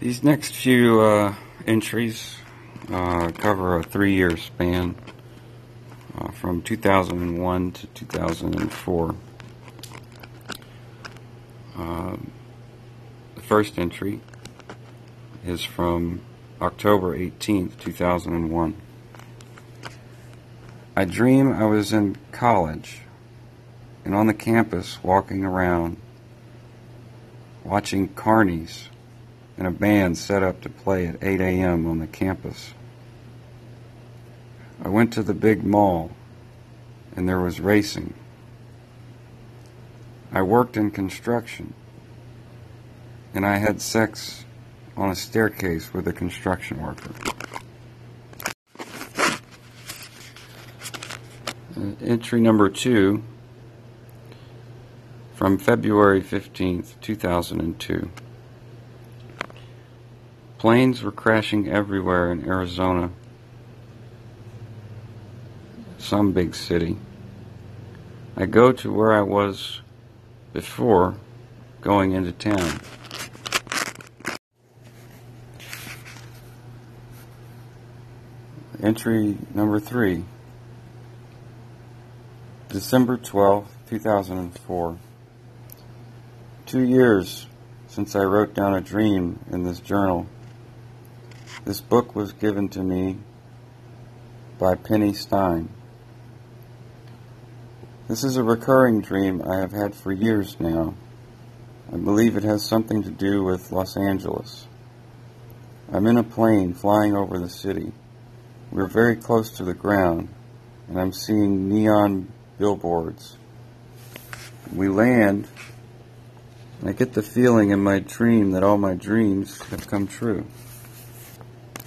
These next few uh, entries uh, cover a three year span uh, from 2001 to 2004. Uh, the first entry is from October 18th, 2001. I dream I was in college and on the campus walking around watching carnies and a band set up to play at 8 a.m. on the campus. I went to the big mall and there was racing. I worked in construction and I had sex on a staircase with a construction worker. Uh, entry number two from February 15th, 2002. Planes were crashing everywhere in Arizona, some big city. I go to where I was before going into town. Entry number three, December 12th, 2004. Two years since I wrote down a dream in this journal. This book was given to me by Penny Stein. This is a recurring dream I have had for years now. I believe it has something to do with Los Angeles. I'm in a plane flying over the city. We're very close to the ground, and I'm seeing neon billboards. We land, and I get the feeling in my dream that all my dreams have come true.